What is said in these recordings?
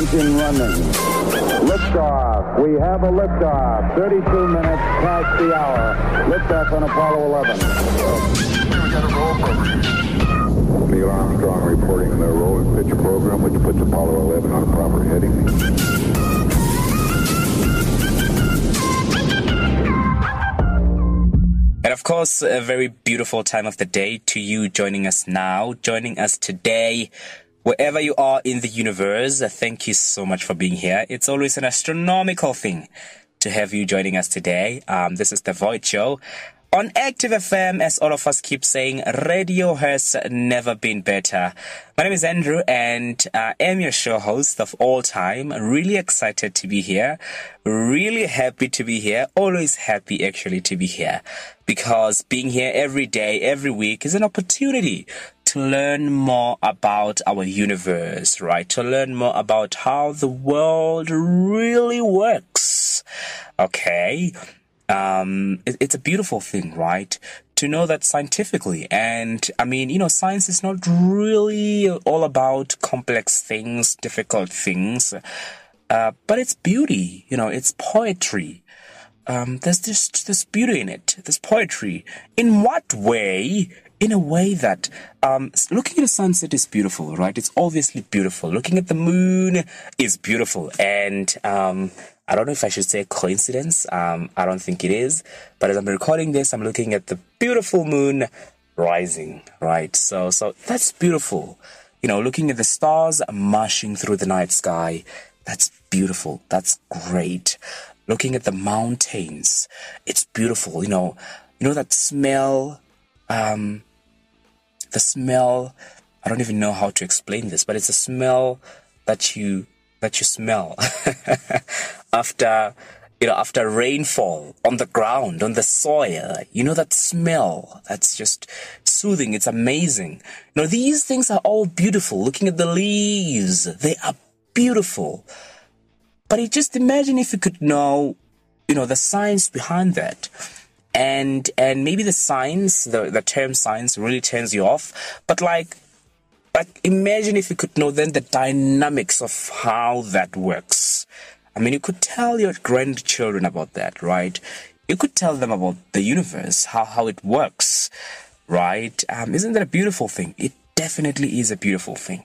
engine running. Liftoff. We have a liftoff. 32 minutes past the hour. Liftoff on Apollo 11. Neil Armstrong reporting the roll and pitch program, which puts Apollo 11 on a proper heading. And of course, a very beautiful time of the day to you joining us now, joining us today, wherever you are in the universe. Thank you so much for being here. It's always an astronomical thing to have you joining us today. Um, this is The Void Show. On Active FM, as all of us keep saying, radio has never been better. My name is Andrew and I am your show host of all time. Really excited to be here. Really happy to be here. Always happy actually to be here because being here every day, every week is an opportunity to learn more about our universe, right? To learn more about how the world really works. Okay um, it, it's a beautiful thing, right? To know that scientifically, and I mean, you know, science is not really all about complex things, difficult things, uh, but it's beauty, you know, it's poetry. Um, there's just this beauty in it, this poetry. In what way? In a way that um, looking at a sunset is beautiful, right? It's obviously beautiful. Looking at the moon is beautiful, and um, I don't know if I should say coincidence. Um, I don't think it is. But as I'm recording this, I'm looking at the beautiful moon rising, right? So, so that's beautiful. You know, looking at the stars marching through the night sky. That's beautiful. That's great. Looking at the mountains. It's beautiful. You know, you know that smell, um, the smell, I don't even know how to explain this, but it's a smell that you that you smell after you know after rainfall on the ground on the soil. You know that smell that's just soothing. It's amazing. You know these things are all beautiful. Looking at the leaves they are beautiful. But just imagine if you could know you know the science behind that and and maybe the science the, the term science really turns you off but like but imagine if you could know then the dynamics of how that works. I mean, you could tell your grandchildren about that, right? You could tell them about the universe, how, how it works, right? Um, isn't that a beautiful thing? It definitely is a beautiful thing.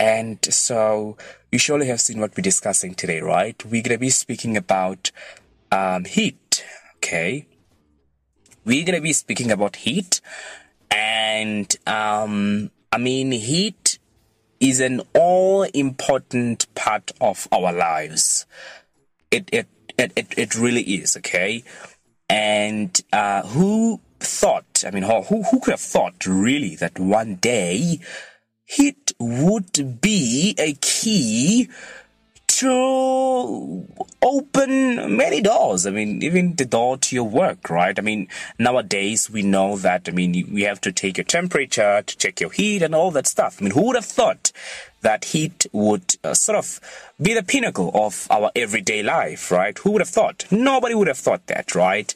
And so you surely have seen what we're discussing today, right? We're going to be speaking about um, heat, okay? We're going to be speaking about heat and um, I mean, heat is an all important part of our lives. It, it, it, it, it really is, okay? And, uh, who thought, I mean, who, who could have thought really that one day heat would be a key to open many doors. I mean, even the door to your work, right? I mean, nowadays we know that, I mean, we have to take your temperature to check your heat and all that stuff. I mean, who would have thought that heat would uh, sort of be the pinnacle of our everyday life, right? Who would have thought? Nobody would have thought that, right?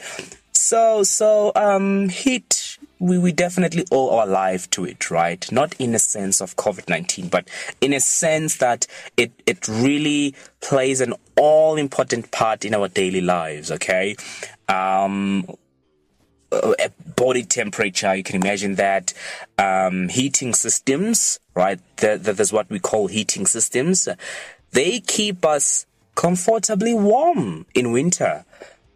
So, so, um, heat we, we definitely owe our life to it, right? Not in a sense of COVID 19, but in a sense that it, it really plays an all important part in our daily lives, okay? Um, body temperature, you can imagine that. Um, heating systems, right? That is what we call heating systems. They keep us comfortably warm in winter,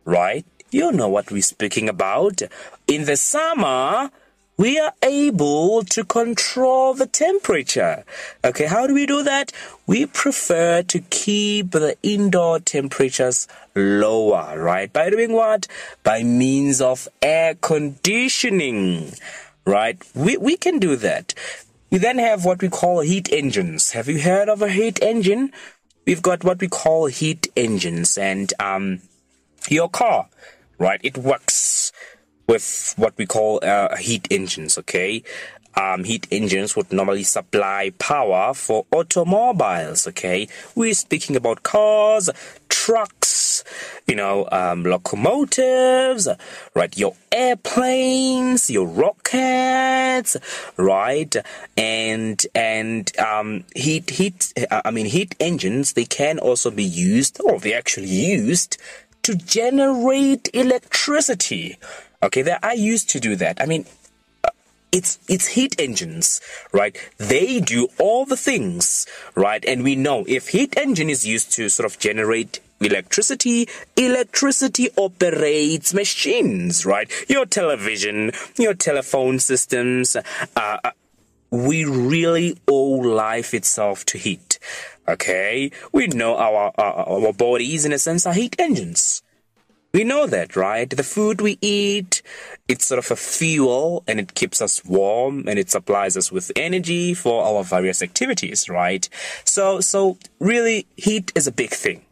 right? You know what we're speaking about. In the summer, we are able to control the temperature. Okay, how do we do that? We prefer to keep the indoor temperatures lower, right? By doing what? By means of air conditioning, right? We, we can do that. We then have what we call heat engines. Have you heard of a heat engine? We've got what we call heat engines and, um, your car right? It works with what we call uh, heat engines, okay? Um, heat engines would normally supply power for automobiles, okay? We're speaking about cars, trucks, you know, um, locomotives, right? Your airplanes, your rockets, right? And and um, heat heat. I mean, heat engines. They can also be used, or they actually used to generate electricity. Okay, they are used to do that. I mean, it's it's heat engines, right? They do all the things, right? And we know if heat engine is used to sort of generate electricity, electricity operates machines, right? Your television, your telephone systems, uh, uh we really owe life itself to heat. Okay, we know our, our our bodies in a sense are heat engines. We know that, right? The food we eat, it's sort of a fuel and it keeps us warm and it supplies us with energy for our various activities, right? So, so really heat is a big thing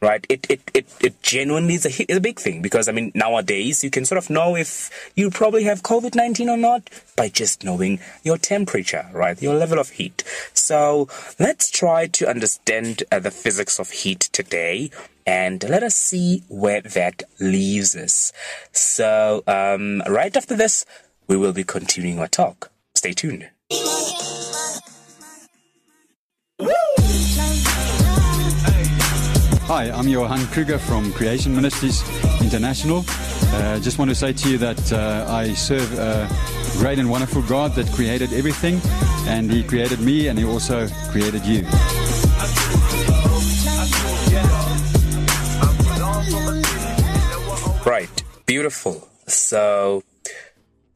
right? It it it, it genuinely is a, is a big thing because I mean nowadays you can sort of know if you probably have COVID nineteen or not by just knowing your temperature, right? Your level of heat. So let's try to understand uh, the physics of heat today. And let us see where that leaves us. So, um, right after this, we will be continuing our talk. Stay tuned. Hi, I'm Johan Kruger from Creation Ministries International. Uh, just want to say to you that uh, I serve a great and wonderful God that created everything, and He created me, and He also created you. Right, beautiful. So,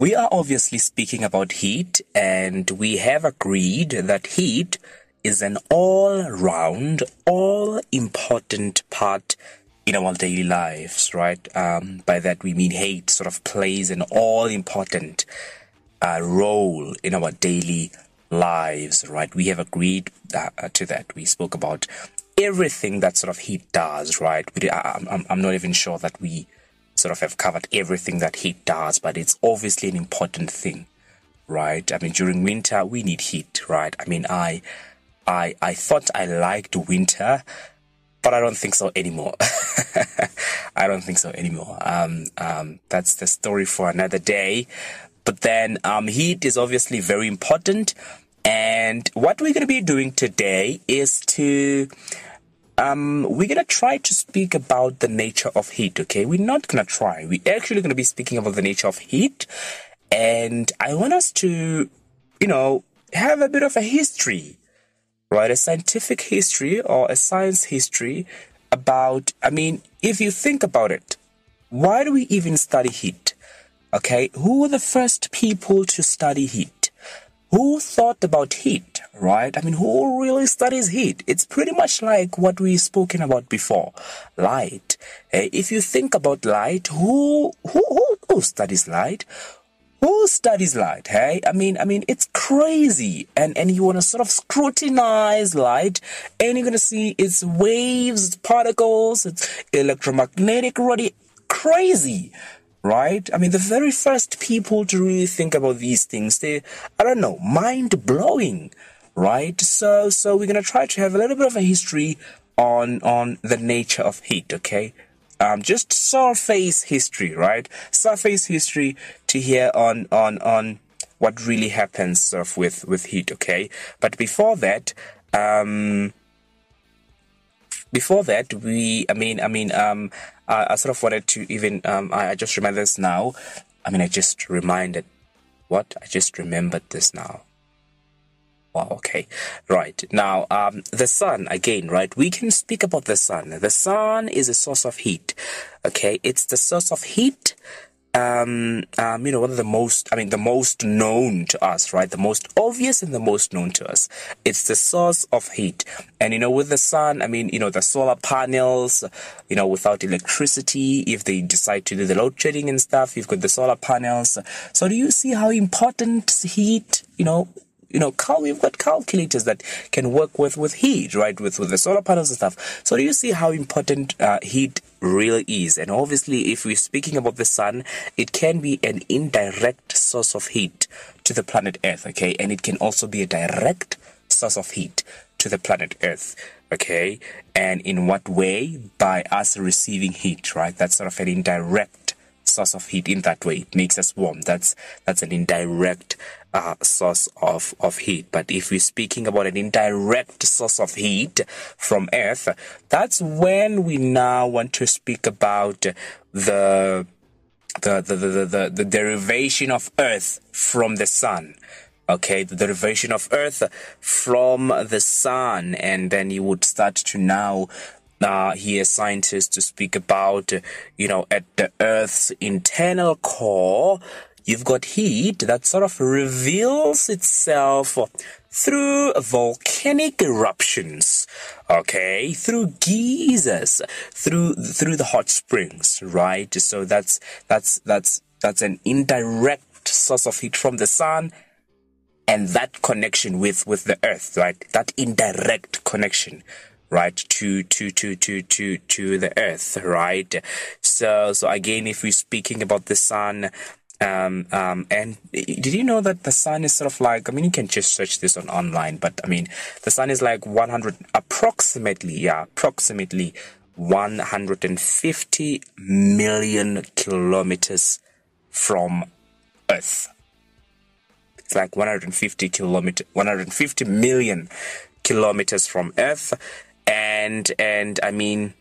we are obviously speaking about heat, and we have agreed that heat is an all round, all important part in our daily lives, right? Um, by that we mean hate sort of plays an all important uh, role in our daily lives, right? We have agreed uh, to that. We spoke about everything that sort of heat does, right? We, I'm, I'm not even sure that we sort of have covered everything that heat does, but it's obviously an important thing, right? I mean, during winter, we need heat, right? I mean, I, I I thought I liked winter, but I don't think so anymore. I don't think so anymore. Um, um, that's the story for another day. But then um, heat is obviously very important. And what we're going to be doing today is to um, we're gonna try to speak about the nature of heat. Okay, we're not gonna try. We're actually gonna be speaking about the nature of heat, and I want us to, you know, have a bit of a history right? A scientific history or a science history about, I mean, if you think about it, why do we even study heat? Okay, who were the first people to study heat? Who thought about heat, right? I mean, who really studies heat? It's pretty much like what we've spoken about before, light. Eh, if you think about light, who, who, who, who studies light? Who studies light hey? I mean i mean it's crazy. And and you want to sort of scrutinize light and you're going to see its waves its particles its electromagnetic radiation crazy right? I mean the very first people to really think about these things they i don't know mind blowing right? So so we're going to try to have a little bit of a history on on the nature of heat okay? Um, just surface history, right? Surface history to hear on on on what really happens sort of with with heat. Okay, but before that, um, before that, we, I mean, I mean, um, I, I sort of wanted to even, um, I, I just remember this now. I mean, I just reminded, what? I just remembered this now. Wow, okay. Right. Now, um, the sun, again, right? We can speak about the sun. The sun is a source of heat. Okay. It's the source of heat. Um, um, you know, one of the most, I mean, the most known to us, right? The most obvious and the most known to us. It's the source of heat. And, you know, with the sun, I mean, you know, the solar panels, you know, without electricity, if they decide to do the load shedding and stuff, you've got the solar panels. So do you see how important heat, you know, you know, cal- we've got calculators that can work with, with heat, right? With, with the solar panels and stuff. So do you see how important uh, heat really is? And obviously, if we're speaking about the sun, it can be an indirect source of heat to the planet Earth, okay? And it can also be a direct source of heat to the planet Earth. Okay, and in what way? By us receiving heat, right? That's sort of an indirect source of heat in that way. It makes us warm. That's that's an indirect uh, source of, of heat. But if we're speaking about an indirect source of heat from Earth, that's when we now want to speak about the the the, the, the, the derivation of Earth from the sun okay the derivation of earth from the sun and then you would start to now uh, hear scientists to speak about you know at the earth's internal core. You've got heat that sort of reveals itself through volcanic eruptions okay? Through geysers through through the hot springs right? So that's that's that's that's an indirect source of heat from the sun and that connection with with the earth right? That indirect connection right to to to to to to the earth right so so again if we're speaking about the sun um, um, and did you know that the sun is sort of like, I mean, you can just search this on online, but I mean, the sun is like 100, approximately, yeah, approximately 150 million kilometers from Earth. It's like 150 kilometer, 150 million kilometers from Earth, and and I mean,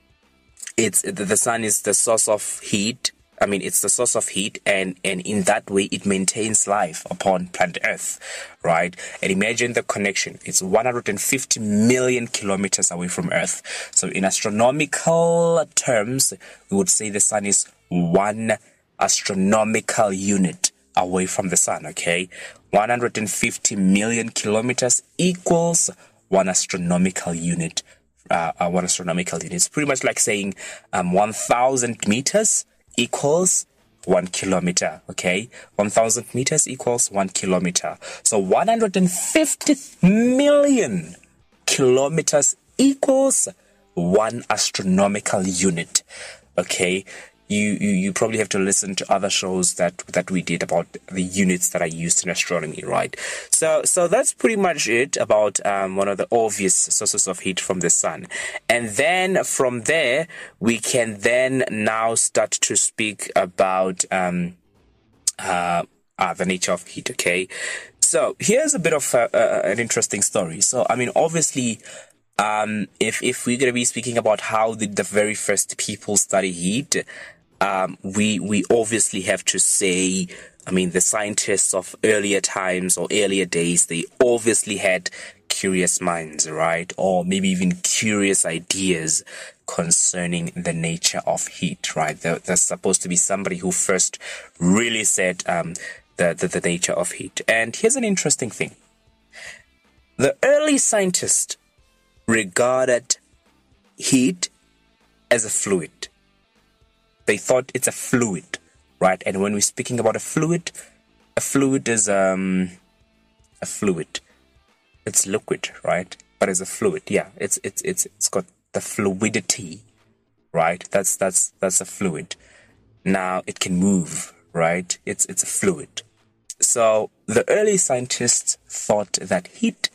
it's the sun is the source of heat. I mean, it's the source of heat, and and in that way, it maintains life upon planet Earth, right? And imagine the connection. It's 150 million kilometers away from Earth. So, in astronomical terms, we would say the sun is one astronomical unit away from the sun, okay? 150 million kilometers equals one astronomical unit. Uh, uh, one astronomical unit. It's pretty much like saying um, 1,000 meters equals one kilometer. Okay, 1,000 meters equals one kilometer. So 150 million kilometers equals one astronomical unit. Okay, you, you you probably have to listen to other shows that that we did about the units that are used in astronomy, right? So so that's pretty much it about um, one of the obvious sources of heat from the sun, and then from there we can then now start to speak about um, uh, uh, the nature of heat. Okay, so here's a bit of an interesting story. So I mean, obviously um, if if we're going to be speaking about how did the very first people study heat, um, we we obviously have to say, I mean, the scientists of earlier times or earlier days, they obviously had curious minds, right? Or maybe even curious ideas concerning the nature of heat, right? There, there's supposed to be somebody who first really said um, the, the the nature of heat. And here's an interesting thing: the early scientists regarded heat as a fluid they thought it's a fluid, right? And when we're speaking about a fluid, a fluid is um a fluid. It's liquid, right? But it's a fluid. Yeah, it's it's it's it's got the fluidity, right? That's that's that's a fluid. Now it can move, right? It's it's a fluid. So the early scientists thought that heat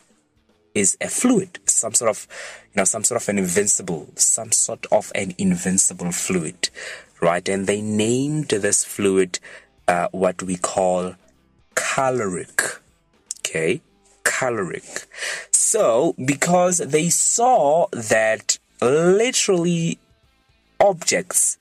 is a fluid, some sort of, you know, some sort of an invincible, some sort of an invincible fluid, right? And they named this fluid uh, what we call caloric. Okay, caloric. So, because they saw that literally objects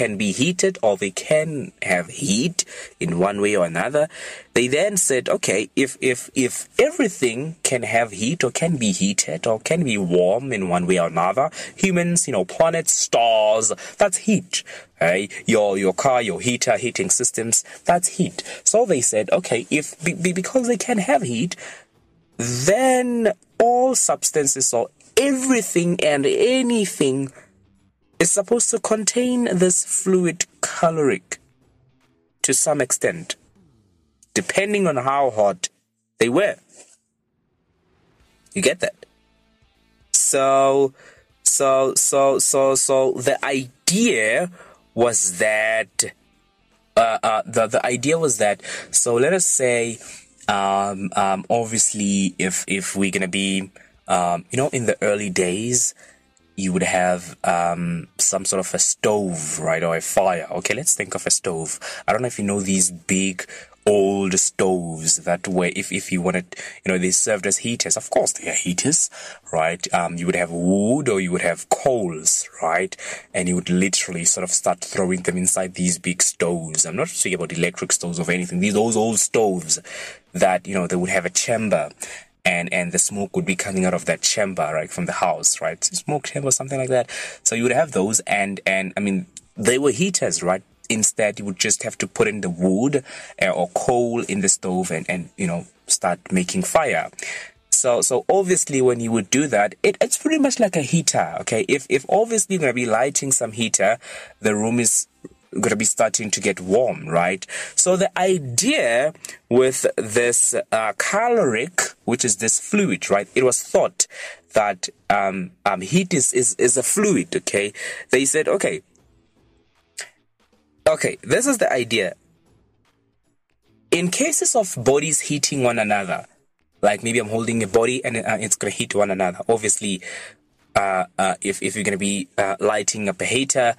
can be heated or they can have heat in one way or another. They then said, okay, if if if everything can have heat or can be heated or can be warm in one way or another, humans, you know, planets, stars, that's heat. Right? Your your car, your heater, heating systems, that's heat. So they said, okay, if be, because they can have heat, then all substances or everything and anything is supposed to contain this fluid caloric to some extent, depending on how hot they were. You get that? So, so, so, so, so the idea was that, uh, uh, the, the idea was that, so let us say, um, um, obviously, if, if we're gonna be, um, you know, in the early days, you would have um, some sort of a stove, right, or a fire. Okay, let's think of a stove. I don't know if you know these big old stoves that were if, if you wanted you know they served as heaters. Of course they are heaters right? Um you would have wood or you would have coals right? And you would literally sort of start throwing them inside these big stoves. I'm not speaking about electric stoves or anything. These those old stoves that you know they would have a chamber and and the smoke would be coming out of that chamber right from the house right? Smoke chamber something like that. So you would have those and and i mean they were heaters right? Instead you would just have to put in the wood uh, or coal in the stove and and you know start making fire. So so obviously when you would do that it, it's pretty much like a heater okay? If if obviously you're going to be lighting some heater the room is going to be starting to get warm, right? So the idea with this uh, caloric, which is this fluid, right? It was thought that um, um, heat is, is, is a fluid, okay? They said, okay, okay, this is the idea. In cases of bodies heating one another, like maybe I'm holding a body and uh, it's going to heat one another. Obviously, uh, uh, if, if you're going to be uh, lighting up a heater,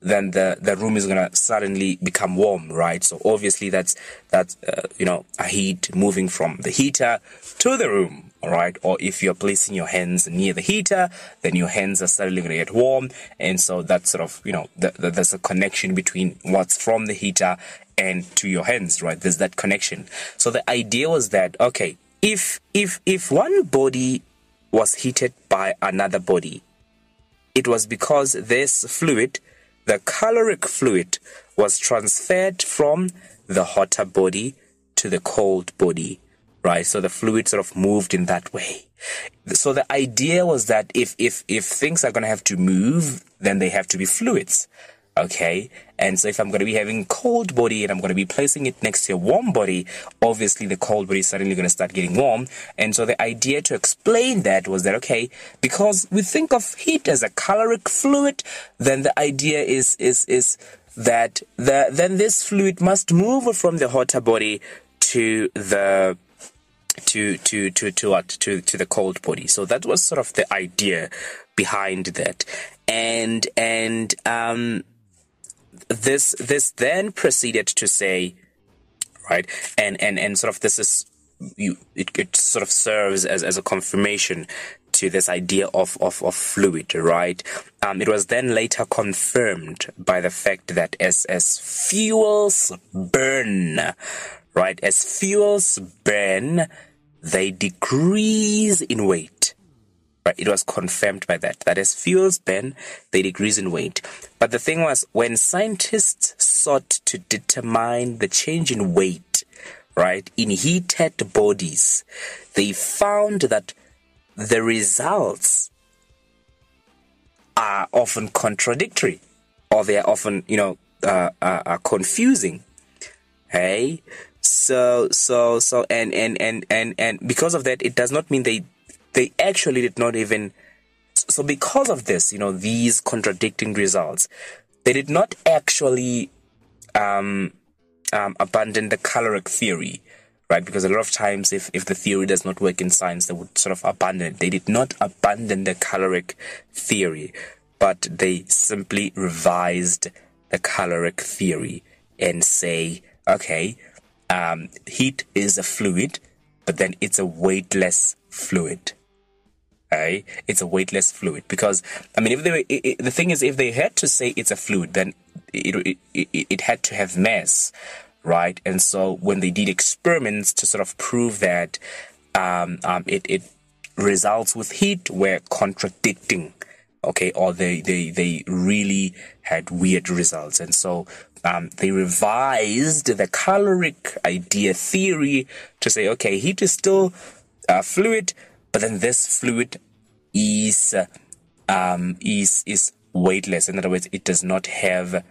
then the, the room is going to suddenly become warm, right? So obviously that's, that's, uh, you know, a heat moving from the heater to the room, all right? Or if you're placing your hands near the heater, then your hands are suddenly going to get warm. And so that's sort of, you know, the, the, there's a connection between what's from the heater and to your hands, right? There's that connection. So the idea was that, okay, if, if, if one body was heated by another body, it was because this fluid the caloric fluid was transferred from the hotter body to the cold body, right? So the fluid sort of moved in that way. So the idea was that if, if, if things are going to have to move, then they have to be fluids. Okay. And so if I'm going to be having cold body and I'm going to be placing it next to a warm body, obviously the cold body is suddenly going to start getting warm. And so the idea to explain that was that, okay, because we think of heat as a caloric fluid, then the idea is, is, is that the, then this fluid must move from the hotter body to the to to to to what to to the cold body so that was sort of the idea behind that and and um this this then proceeded to say, right, and and and sort of this is you it, it sort of serves as as a confirmation to this idea of, of, of fluid, right? Um, it was then later confirmed by the fact that as, as fuels burn, right, as fuels burn, they decrease in weight. It was confirmed by that, that as fuels burn, they decrease in weight. But the thing was, when scientists sought to determine the change in weight, right, in heated bodies, they found that the results are often contradictory or they are often, you know, uh, uh, are confusing. Hey, so so so and and and and and because of that, it does not mean they they actually did not even. So, because of this, you know, these contradicting results, they did not actually um, um, abandon the caloric theory, right? Because a lot of times, if, if the theory does not work in science, they would sort of abandon it. They did not abandon the caloric theory, but they simply revised the caloric theory and say, okay, um, heat is a fluid, but then it's a weightless fluid. Okay? It's a weightless fluid because I mean, if they were, it, it, the thing is, if they had to say it's a fluid, then it, it it had to have mass, right? And so when they did experiments to sort of prove that um, um, it it results with heat were contradicting, okay, or they they they really had weird results, and so um, they revised the caloric idea theory to say, okay, heat is still a fluid, but then this fluid is um, is is weightless. In other words, it does not have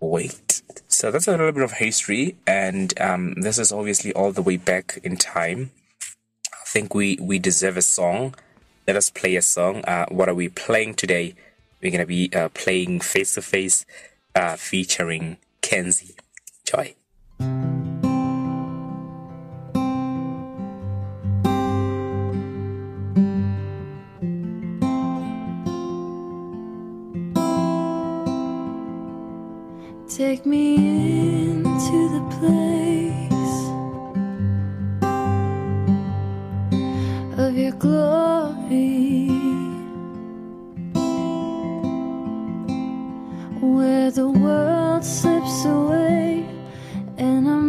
weight. So that's a little bit of history, and um, this is obviously all the way back in time. I think we we deserve a song. Let us play a song. Uh, what are we playing today? We're gonna be uh, playing Face to Face, featuring Kenzie. Joy. take me into the place of your glory. Where the world slips away and I'm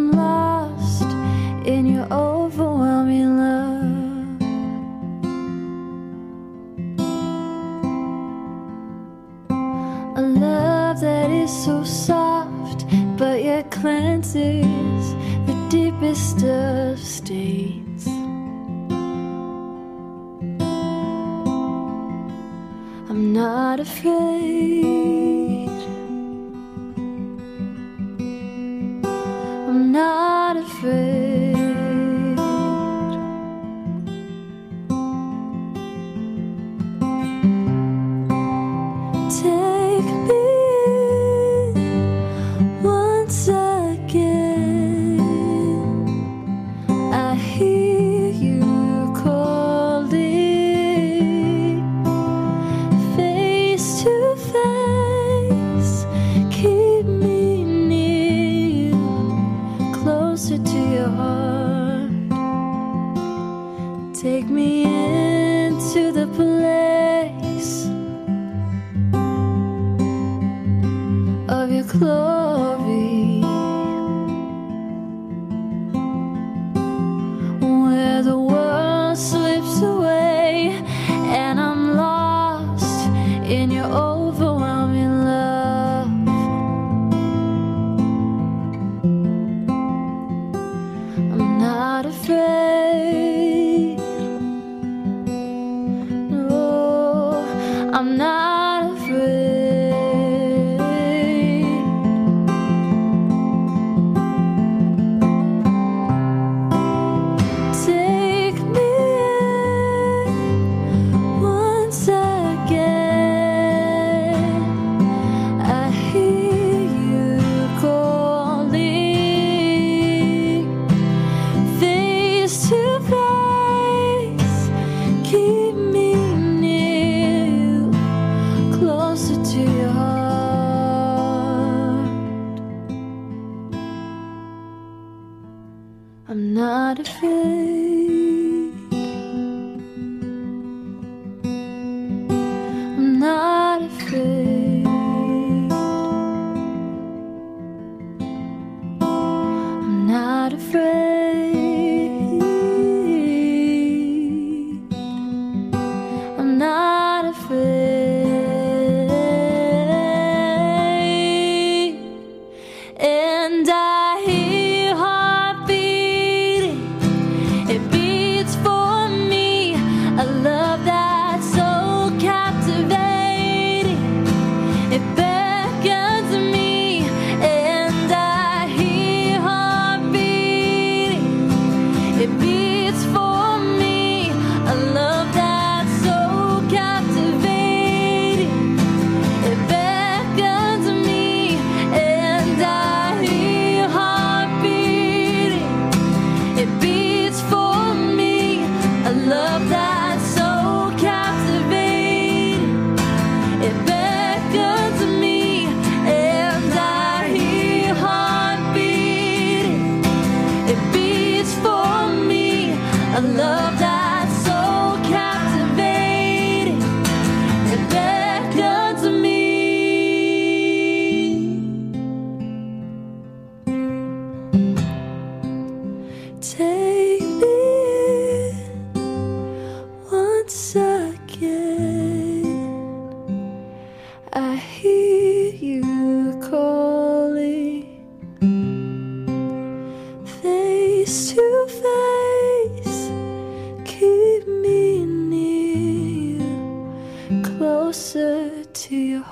Take me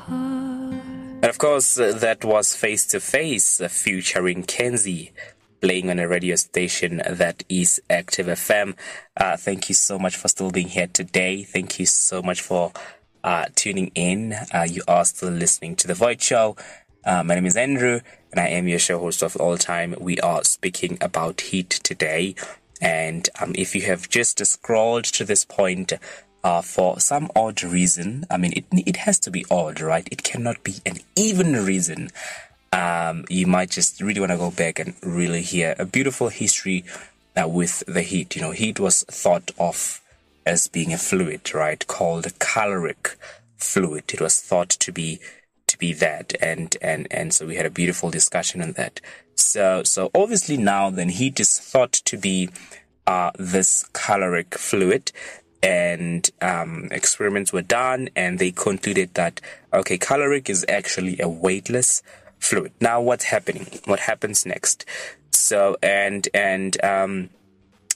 And of course, that was Face to Face featuring Kenzie playing on a radio station that is Active FM. Uh, thank you so much for still being here today. Thank you so much for uh, tuning in. Uh, you are still listening to The Void Show. Uh, my name is Andrew, and I am your show host of all time. We are speaking about heat today. And um, if you have just scrolled to this point, uh, for some odd reason, I mean, it, it has to be odd, right? It cannot be an even reason. Um, you might just really want to go back and really hear a beautiful history uh, with the heat. You know, heat was thought of as being a fluid, right? Called caloric fluid. It was thought to be to be that, and and and so we had a beautiful discussion on that. So so obviously now then heat is thought to be uh, this caloric fluid and um, experiments were done and they concluded that okay caloric is actually a weightless fluid. Now what's happening? What happens next? So and and um,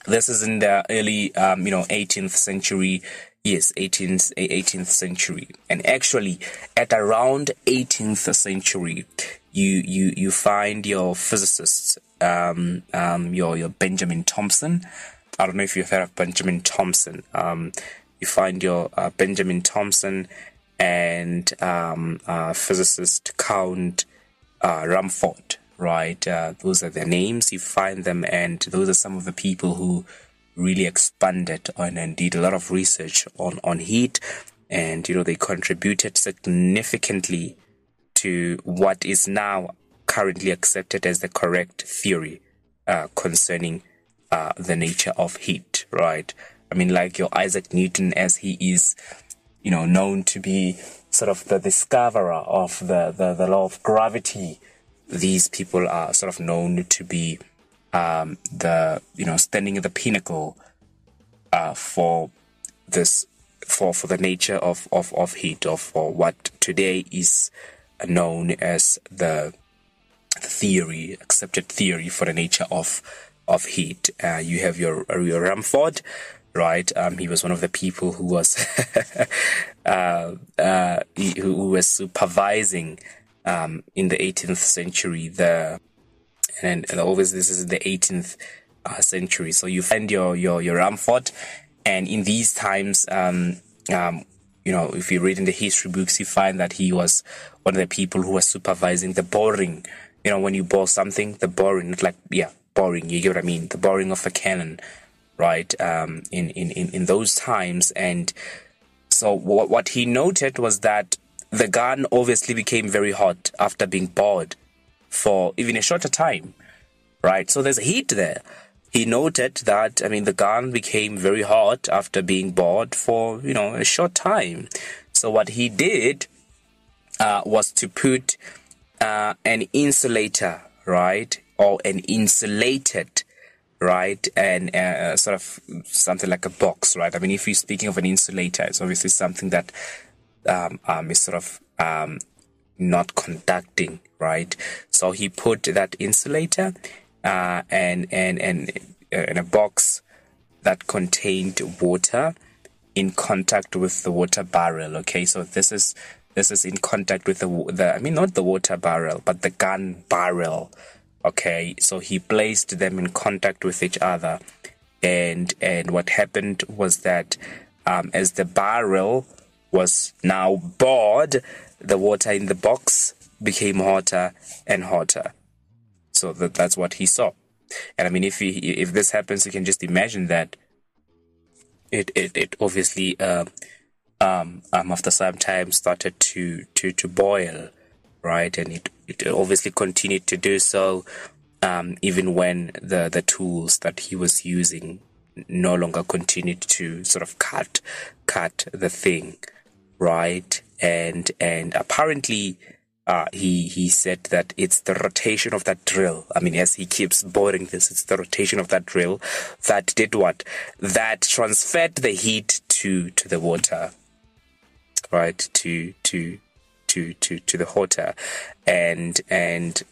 this is in the early um, you know 18th century yes 18th 18th century. And actually at around 18th century you you you find your physicists um, um, your your benjamin thompson I don't know if you've heard of Benjamin Thompson. Um, you find your uh, Benjamin Thompson and um, uh, physicist Count uh, Rumford, right? Uh, those are their names. You find them, and those are some of the people who really expanded on and did a lot of research on, on heat. And, you know, they contributed significantly to what is now currently accepted as the correct theory uh, concerning uh, the nature of heat, right? I mean, like your Isaac Newton, as he is, you know, known to be sort of the discoverer of the, the, the law of gravity. These people are sort of known to be um, the, you know, standing at the pinnacle uh, for this, for, for the nature of, of, of heat, or for what today is known as the theory, accepted theory for the nature of of heat. Uh, you have your, your Rumford, right? Um, he was one of the people who was uh, uh, who was supervising um, in the 18th century the and, and always this is the 18th uh, century. So you find your your your Rumford, and in these times, um, um, you know, if you read in the history books, you find that he was one of the people who was supervising the boring. You know, when you bore something, the boring, like yeah, boring. You get what I mean? The boring of a cannon, right? Um, in, in, in, in those times. And so what, what he noted was that the gun obviously became very hot after being bored for even a shorter time, right? So there's heat there. He noted that, I mean, the gun became very hot after being bored for, you know, a short time. So what he did uh, was to put uh, an insulator, right, or an insulated right? And uh, sort of something like a box right? I mean if you're speaking of an insulator it's obviously something that um, um, is sort of um, not conducting right? So he put that insulator uh, and and and uh, in a box that contained water in contact with the water barrel okay? So this is this is in contact with the the i mean not the water barrel but the gun barrel Okay, so he placed them in contact with each other, and and what happened was that um, as the barrel was now bored, the water in the box became hotter and hotter. So that that's what he saw. And I mean, if he, if this happens, you can just imagine that it it, it obviously uh, um, um after some time started to to to boil, right? And it it obviously continued to do so um, even when the the tools that he was using no longer continued to sort of cut cut the thing right and and apparently uh, he he said that it's the rotation of that drill. I mean, as he keeps boring this, it's the rotation of that drill that did what? That transferred the heat to to the water, right? To to to to to the water, and and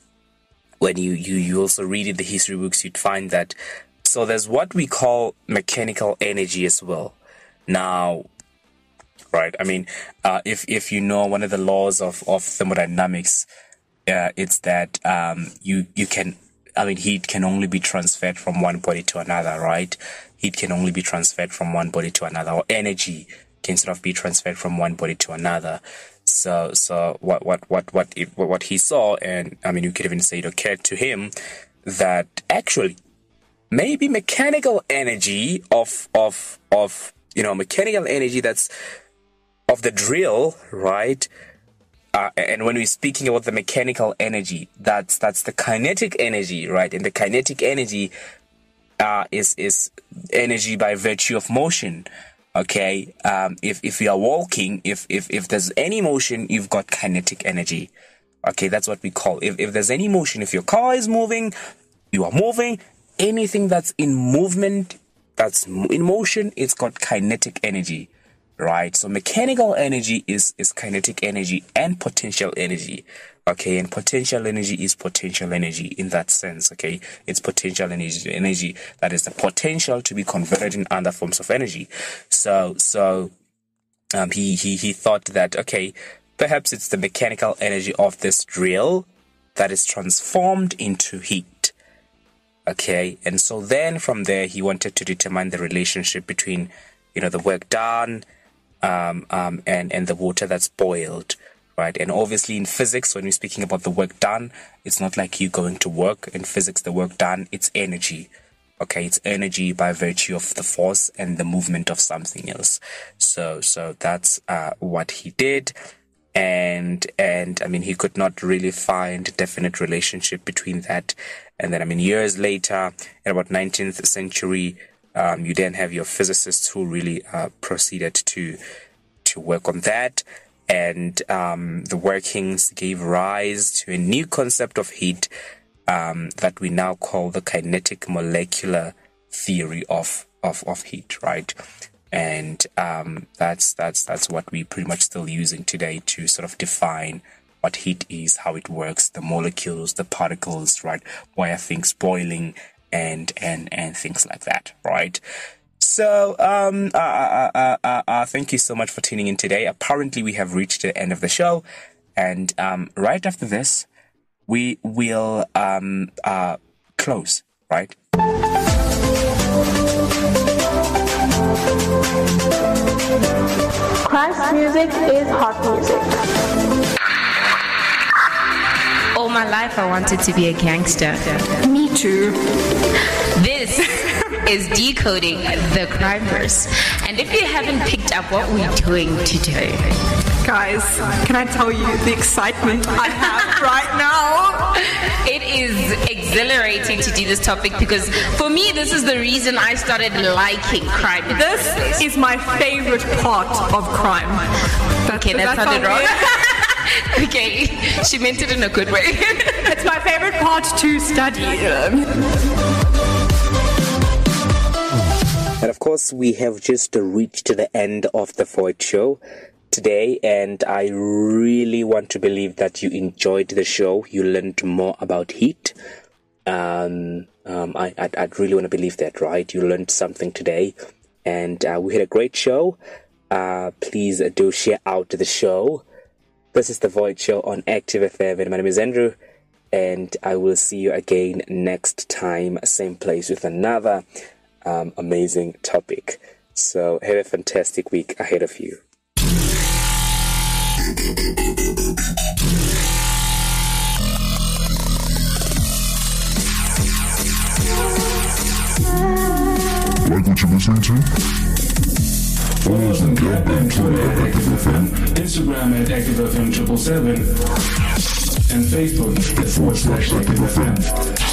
when you you you also read in the history books, you'd find that so there's what we call mechanical energy as well. Now, right? I mean, uh, if if you know one of the laws of of thermodynamics, uh, it's that um, you you can. I mean, heat can only be transferred from one body to another, right? Heat can only be transferred from one body to another, or energy can sort of be transferred from one body to another. So, so what, what, what, what, what he saw, and I mean, you could even say it occurred to him that actually maybe mechanical energy of, of, of, you know, mechanical energy that's of the drill, right? uh, and when we're speaking about the mechanical energy, that's that's the kinetic energy, right? And the kinetic energy uh, is is energy by virtue of motion. Okay, um, if if you are walking, if if if there's any motion, you've got kinetic energy. Okay, that's what we call. If if there's any motion, if your car is moving, you are moving. Anything that's in movement, that's in motion, it's got kinetic energy right? So mechanical energy is, is kinetic energy and potential energy. Okay. And potential energy is potential energy in that sense. Okay. It's potential energy, energy that is the potential to be converted in other forms of energy. So, so, um, he, he, he thought that, okay, perhaps it's the mechanical energy of this drill that is transformed into heat. Okay. And so then from there, he wanted to determine the relationship between, you know, the work done um, um, and and the water that's boiled, right? And obviously in physics, when we're speaking about the work done, it's not like you going to work. In physics, the work done it's energy. Okay, it's energy by virtue of the force and the movement of something else. So so that's uh, what he did and and I mean he could not really find a definite relationship between that and then I mean years later in about 19th century um, you then have your physicists who really uh, proceeded to to work on that, and um, the workings gave rise to a new concept of heat um, that we now call the kinetic molecular theory of of, of heat, right? And um, that's that's that's what we pretty much still using today to sort of define what heat is, how it works, the molecules, the particles, right? Why are things boiling and and and things like that, right? So, um, uh, uh, uh, uh, uh, thank you so much for tuning in today. Apparently, we have reached the end of the show, and um, right after this, we will um, uh, close, right? Christ music is hot music. All my life, I wanted to be a gangster. Me too. This is decoding the crime verse. And if you haven't picked up what we're doing today, Guys, can I tell you the excitement I have right now? it is exhilarating to do this topic because for me, this is the reason I started liking crime. This is my favorite part of crime. okay, that that sounded sound wrong. okay, she meant it in a good way. It's my favorite part to study. And of course, we have just reached the end of the Void Show today, and I really want to believe that you enjoyed the show. You learned more about heat. Um, um, I, I'd, I'd really want to believe that, right? You learned something today, and uh, we had a great show. Uh, please do share out the show. This is the Void Show on Active FM, and my name is Andrew, and I will see you again next time, same place with another um, amazing topic. So have a fantastic week ahead of you. Like what you're listening to? Follow us on Twitter at Active FM. Instagram at ActiveFM777 and Facebook at forward slash ActiveFM.